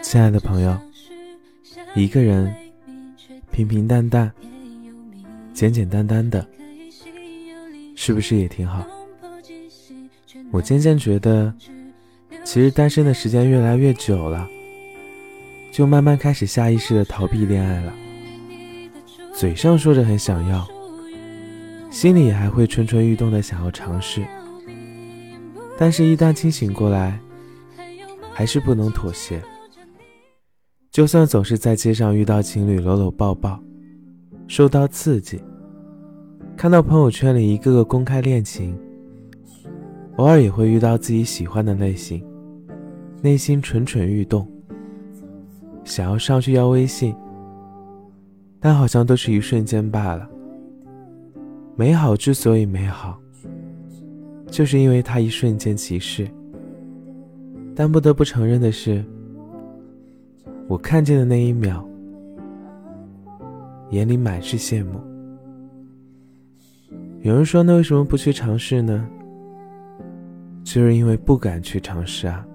亲爱的朋友，一个人平平淡淡、简简单单的，是不是也挺好？我渐渐觉得，其实单身的时间越来越久了，就慢慢开始下意识的逃避恋爱了。嘴上说着很想要，心里还会蠢蠢欲动的想要尝试，但是，一旦清醒过来，还是不能妥协。就算总是在街上遇到情侣搂搂抱抱，受到刺激，看到朋友圈里一个个公开恋情，偶尔也会遇到自己喜欢的类型，内心蠢蠢欲动，想要上去要微信，但好像都是一瞬间罢了。美好之所以美好，就是因为它一瞬间即逝。但不得不承认的是。我看见的那一秒，眼里满是羡慕。有人说：“那为什么不去尝试呢？”就是因为不敢去尝试啊。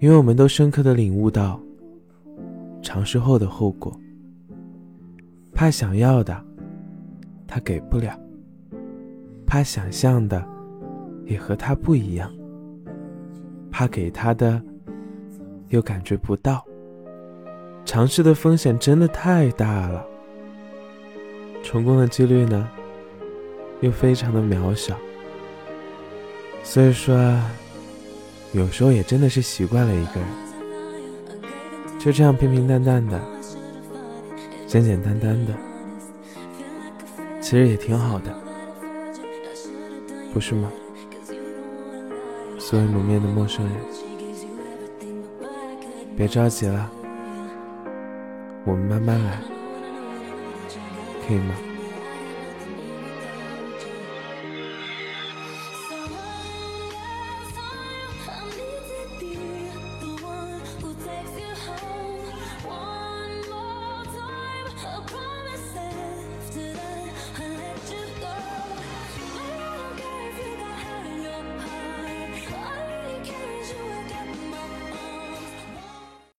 因为我们都深刻的领悟到，尝试后的后果。怕想要的，他给不了；怕想象的，也和他不一样；怕给他的。又感觉不到，尝试的风险真的太大了，成功的几率呢，又非常的渺小。所以说，有时候也真的是习惯了一个人，就这样平平淡淡的，简简单单的，其实也挺好的，不是吗？所以蒙面的陌生人。别着急了，我们慢慢来，可以吗？